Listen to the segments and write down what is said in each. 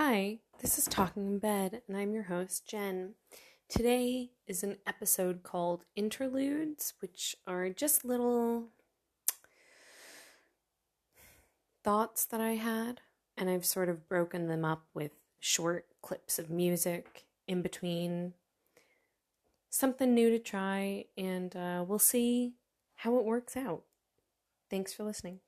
Hi, this is Talking in Bed, and I'm your host, Jen. Today is an episode called Interludes, which are just little thoughts that I had, and I've sort of broken them up with short clips of music in between. Something new to try, and uh, we'll see how it works out. Thanks for listening.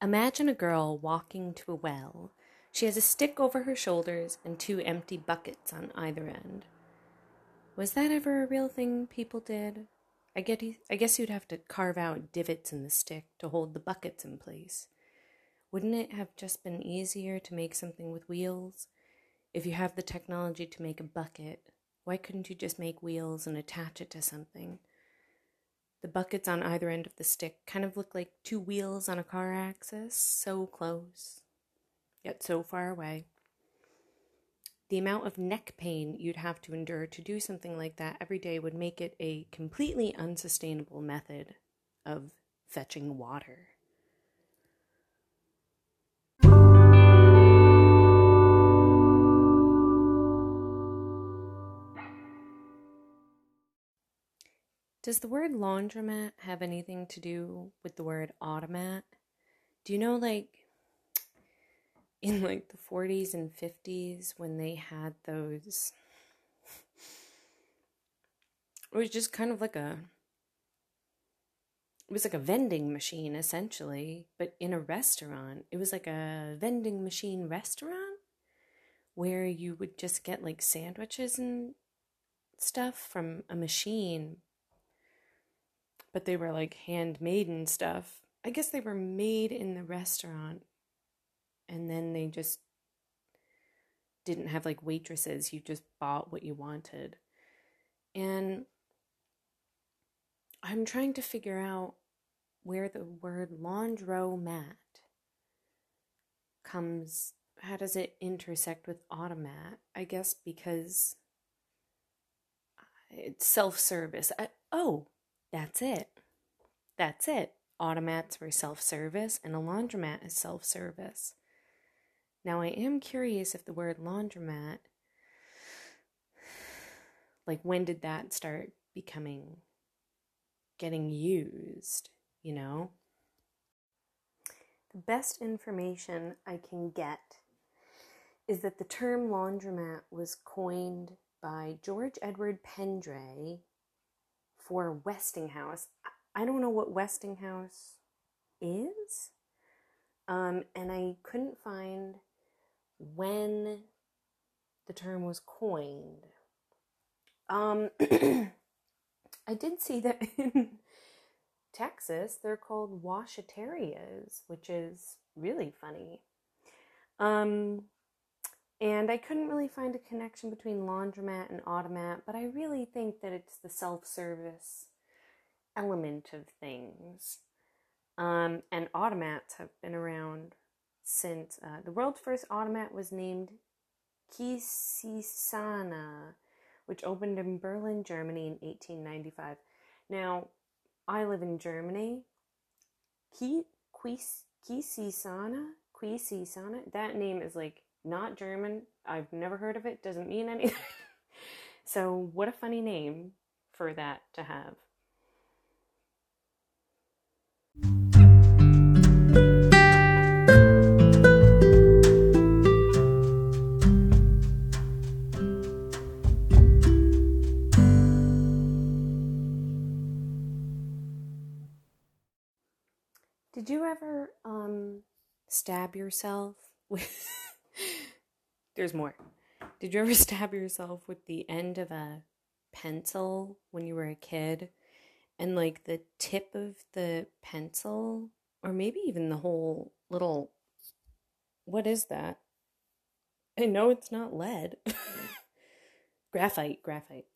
Imagine a girl walking to a well. She has a stick over her shoulders and two empty buckets on either end. Was that ever a real thing people did? I, get, I guess you'd have to carve out divots in the stick to hold the buckets in place. Wouldn't it have just been easier to make something with wheels? If you have the technology to make a bucket, why couldn't you just make wheels and attach it to something? The buckets on either end of the stick kind of look like two wheels on a car axis, so close, yet so far away. The amount of neck pain you'd have to endure to do something like that every day would make it a completely unsustainable method of fetching water. Does the word laundromat have anything to do with the word automat? Do you know, like, in like the 40s and 50s when they had those, it was just kind of like a, it was like a vending machine essentially, but in a restaurant. It was like a vending machine restaurant where you would just get like sandwiches and stuff from a machine but they were like handmade and stuff. I guess they were made in the restaurant and then they just didn't have like waitresses. You just bought what you wanted. And I'm trying to figure out where the word laundromat comes. How does it intersect with automat? I guess because uh, it's self service. Oh, that's it. That's it. Automats were self service, and a laundromat is self service. Now, I am curious if the word laundromat, like, when did that start becoming, getting used, you know? The best information I can get is that the term laundromat was coined by George Edward Pendray for Westinghouse. I don't know what Westinghouse is. Um, and I couldn't find when the term was coined. Um, I did see that in Texas they're called washaterias, which is really funny. Um, and I couldn't really find a connection between laundromat and automat, but I really think that it's the self service element of things. Um, and automats have been around since uh, the world's first automat was named Quisisana, which opened in Berlin, Germany in 1895. Now, I live in Germany. Ki, Quisisana? That name is like not German. I've never heard of it. Doesn't mean anything. so, what a funny name for that to have. Did you ever um, stab yourself with there's more. Did you ever stab yourself with the end of a pencil when you were a kid? And like the tip of the pencil, or maybe even the whole little. What is that? I know it's not lead. graphite, graphite.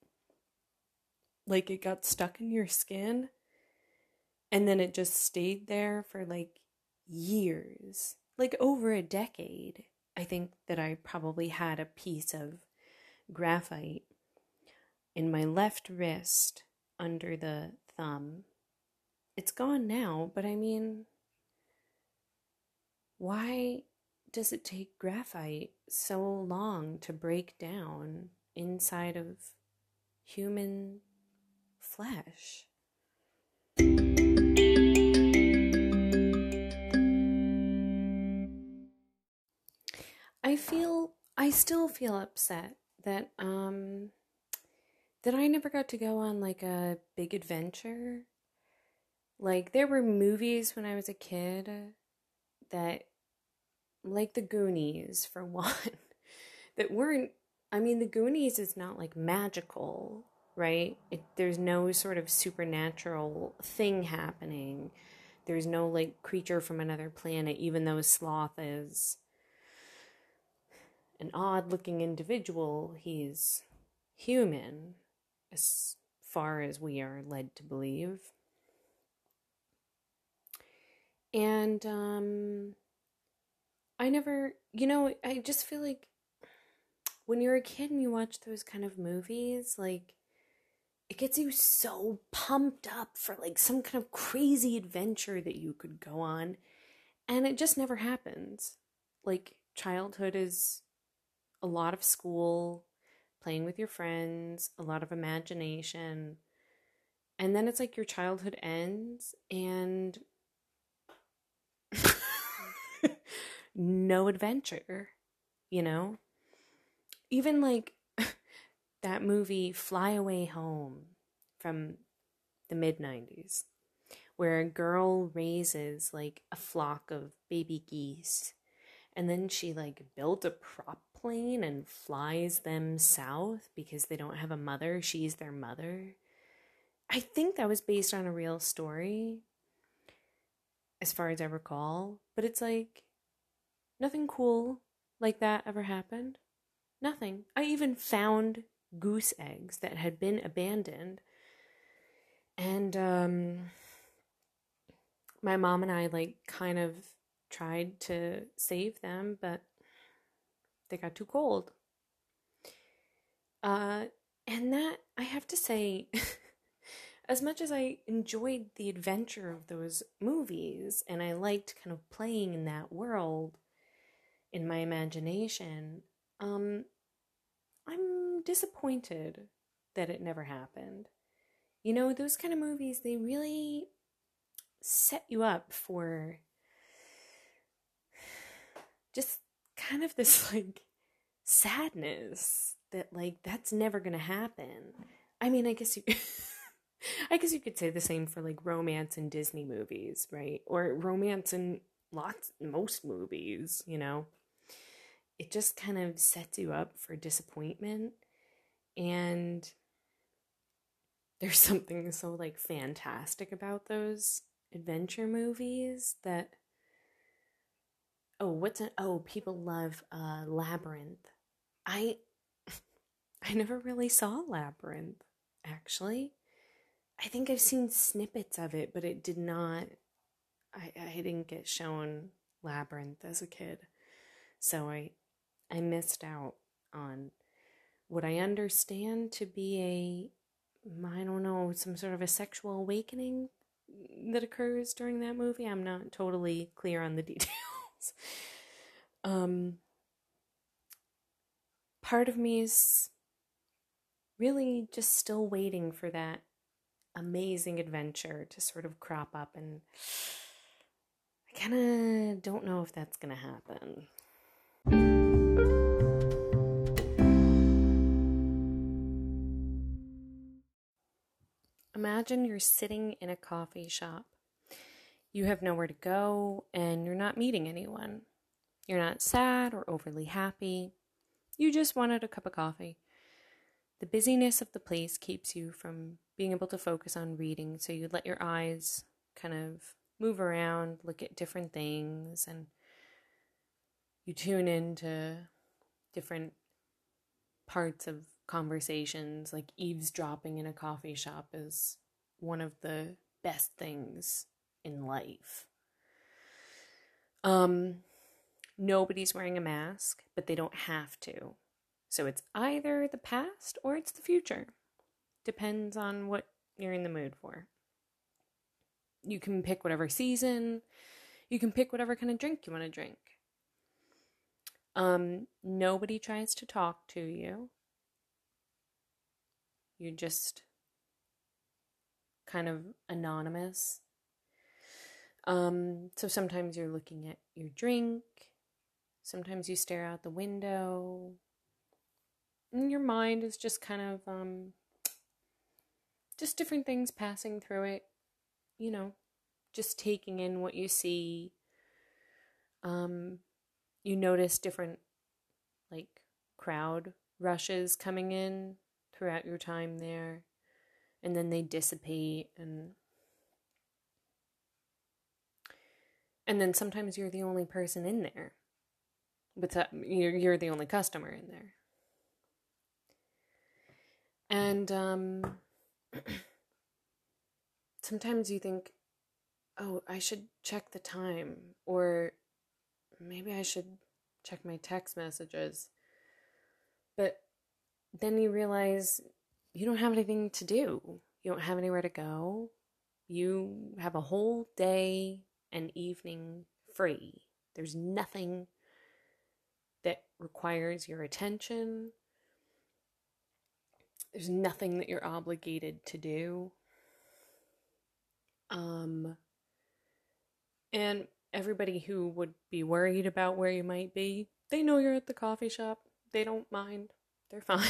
Like it got stuck in your skin and then it just stayed there for like years like over a decade, I think that I probably had a piece of graphite. in my left wrist under the thumb. It's gone now, but I mean, why does it take graphite so long to break down inside of human flesh? I feel I still feel upset that um that I never got to go on like a big adventure. Like there were movies when I was a kid that like the Goonies for one that weren't I mean the Goonies is not like magical, right? It, there's no sort of supernatural thing happening. There's no like creature from another planet even though Sloth is an odd looking individual, he's human, as far as we are led to believe. And um, I never, you know, I just feel like when you're a kid and you watch those kind of movies, like it gets you so pumped up for like some kind of crazy adventure that you could go on. And it just never happens. Like childhood is a lot of school, playing with your friends, a lot of imagination. And then it's like your childhood ends and no adventure, you know? Even like that movie Fly Away Home from the mid 90s, where a girl raises like a flock of baby geese and then she like built a prop plane and flies them south because they don't have a mother. She's their mother. I think that was based on a real story, as far as I recall. But it's like nothing cool like that ever happened. Nothing. I even found goose eggs that had been abandoned. And um my mom and I like kind of tried to save them, but they got too cold. Uh, and that, I have to say, as much as I enjoyed the adventure of those movies and I liked kind of playing in that world in my imagination, um, I'm disappointed that it never happened. You know, those kind of movies, they really set you up for just kind of this like sadness that like that's never to happen. I mean, I guess you I guess you could say the same for like romance in Disney movies, right? Or romance in lots most movies, you know. It just kind of sets you up for disappointment and there's something so like fantastic about those adventure movies that oh what's it oh people love uh labyrinth. I i never really saw labyrinth actually. I think i've seen snippets of it but it did not i i didn't get shown labyrinth as a kid. So i i missed out on what i understand to be a i don't know some sort of a sexual awakening that occurs during that movie. I'm not totally clear on the details um, part of me is really just still waiting for that amazing adventure to sort of crop up, and I kind of don't know if that's going to happen. Imagine you're sitting in a coffee shop you have nowhere to go and you're not meeting anyone. You're not sad or overly happy. You just wanted a cup of coffee. The busyness of the place keeps you from being able to focus on reading, so you let your eyes kind of move around, look at different things, and you tune into different parts of conversations. Like eavesdropping in a coffee shop is one of the best things in life. Um, nobody's wearing a mask, but they don't have to. So it's either the past or it's the future. depends on what you're in the mood for. You can pick whatever season, you can pick whatever kind of drink you want to drink. Um, nobody tries to talk to you. You're just kind of anonymous. Um, so sometimes you're looking at your drink, sometimes you stare out the window, and your mind is just kind of um, just different things passing through it, you know, just taking in what you see. Um, you notice different like crowd rushes coming in throughout your time there and then they dissipate and and then sometimes you're the only person in there but you're you're the only customer in there and um sometimes you think oh i should check the time or maybe i should check my text messages but then you realize you don't have anything to do. You don't have anywhere to go. You have a whole day and evening free. There's nothing that requires your attention. There's nothing that you're obligated to do. Um, and everybody who would be worried about where you might be, they know you're at the coffee shop. They don't mind. They're fine.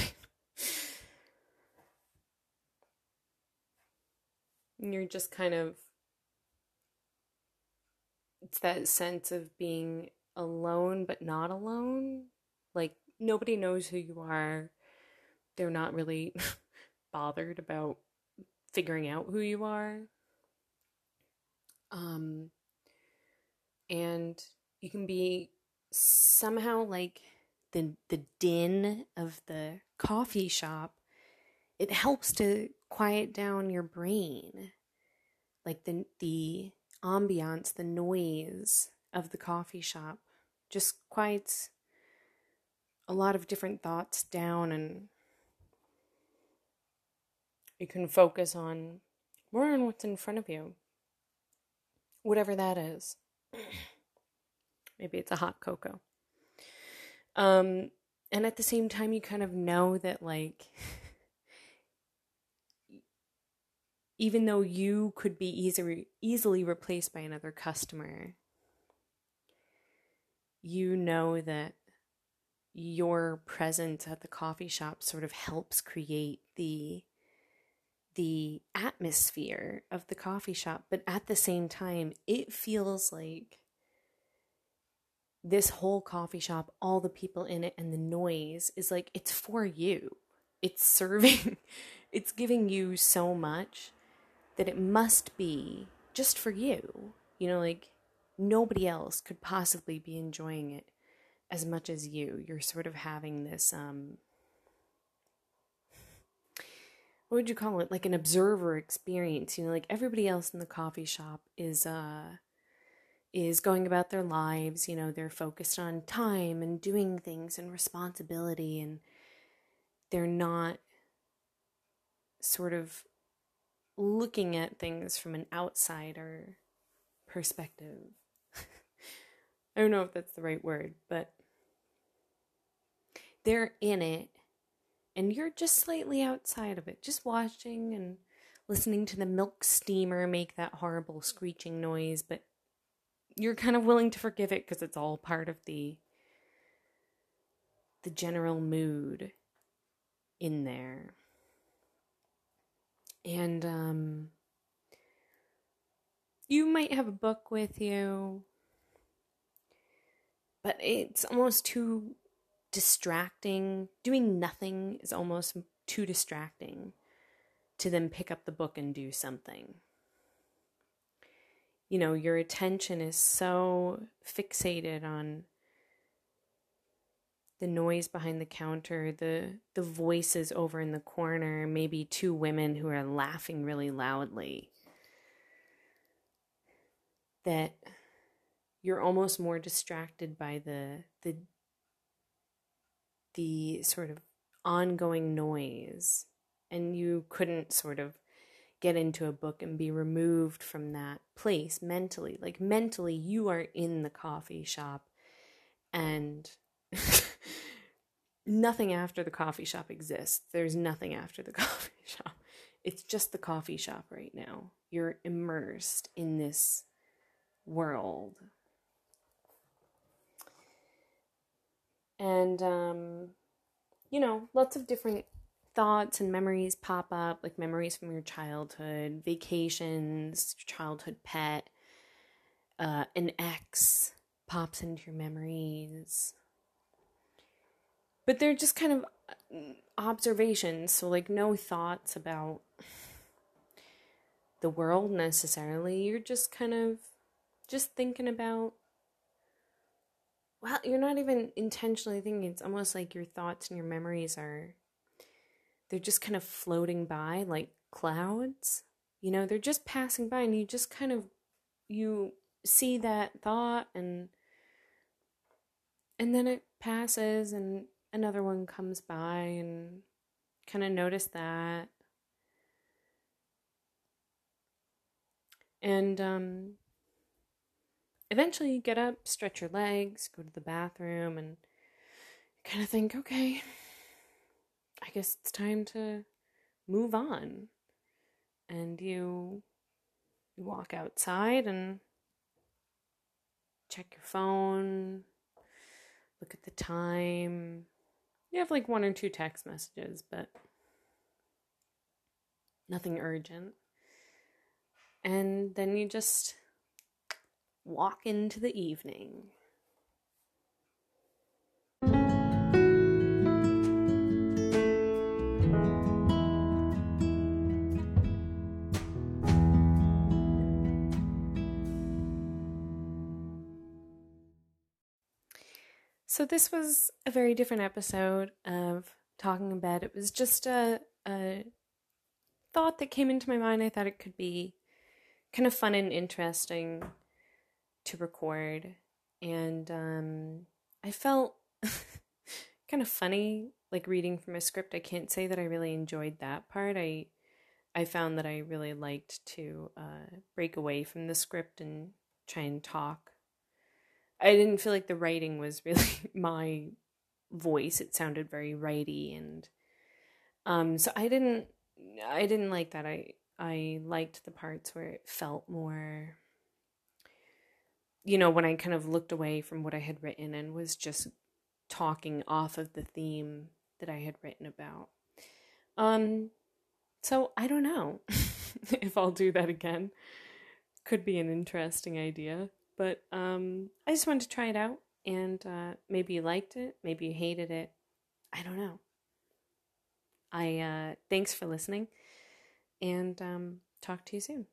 you're just kind of it's that sense of being alone but not alone. Like nobody knows who you are. They're not really bothered about figuring out who you are. Um and you can be somehow like the the din of the coffee shop it helps to quiet down your brain like the the ambiance the noise of the coffee shop just quite a lot of different thoughts down and you can focus on more on what's in front of you whatever that is. Maybe it's a hot cocoa. Um, and at the same time, you kind of know that, like, even though you could be easily easily replaced by another customer, you know that your presence at the coffee shop sort of helps create the the atmosphere of the coffee shop but at the same time it feels like this whole coffee shop, all the people in it, and the noise is like it's for you. It's serving, it's giving you so much that it must be just for you. You know, like nobody else could possibly be enjoying it as much as you. You're sort of having this, um, what would you call it? Like an observer experience. You know, like everybody else in the coffee shop is, uh, is going about their lives. You know, they're focused on time and doing things and responsibility, and they're not sort of looking at things from an outsider perspective. I don't know if that's the right word, but they're in it and you're just slightly outside of it, just watching and listening to the milk steamer make that horrible screeching noise, but you're kind of willing to forgive it because it's all part of the the general mood in there. And um you might have a book with you, but it's almost too distracting. Doing nothing is almost too distracting to then pick up the book and do something you know, your attention is so fixated on the noise behind the counter, the the voices over in the corner, maybe two women who are laughing really loudly. That you're almost more distracted by the the the sort of ongoing noise and you couldn't sort of get into a book and be removed from that place mentally. Like mentally, you are in the coffee shop and nothing after the coffee shop exists. There's nothing after the coffee shop. It's just the coffee shop right now. You're immersed in this world. And, um, you know, lots of different thoughts and memories pop up, like memories from your childhood, vacations, childhood pet, uh, an ex pops into your memories. But they're just kind of uh, observations, so like no thoughts about the world necessarily. You're just kind of just thinking about well, you're not even intentionally thinking. It's almost like your thoughts and your memories are they're just kind of floating by like clouds. You know, they're just passing by and you just kind of you see that thought and and then it passes and another one comes by and kind of notice that and um eventually you get up stretch your legs go to the bathroom and kind of think okay I guess it's time to move on. And you you walk outside and check your phone, look at the time. You have like one or two text messages, but nothing urgent. And then you just walk into the evening. So this was a very different episode of Talking in Bed. It was just a, a thought that came into my mind. I thought it could be kind of fun and interesting to record. And um, I felt kind of funny, like reading from a script. I can't say that I really enjoyed that part. I I found that I really liked to uh, break away from the script and try and talk I didn't feel like the writing was really my voice. It sounded very righty and um so I didn't I didn't like that. I I liked the parts where it felt more you know, when I kind of looked away from what I had written and was just talking off of the theme that I had written about. Um so I don't know if I'll do that again. Could be an interesting idea. But um, I just wanted to try it out, and uh, maybe you liked it, maybe you hated it. I don't know. I uh, thanks for listening, and um, talk to you soon.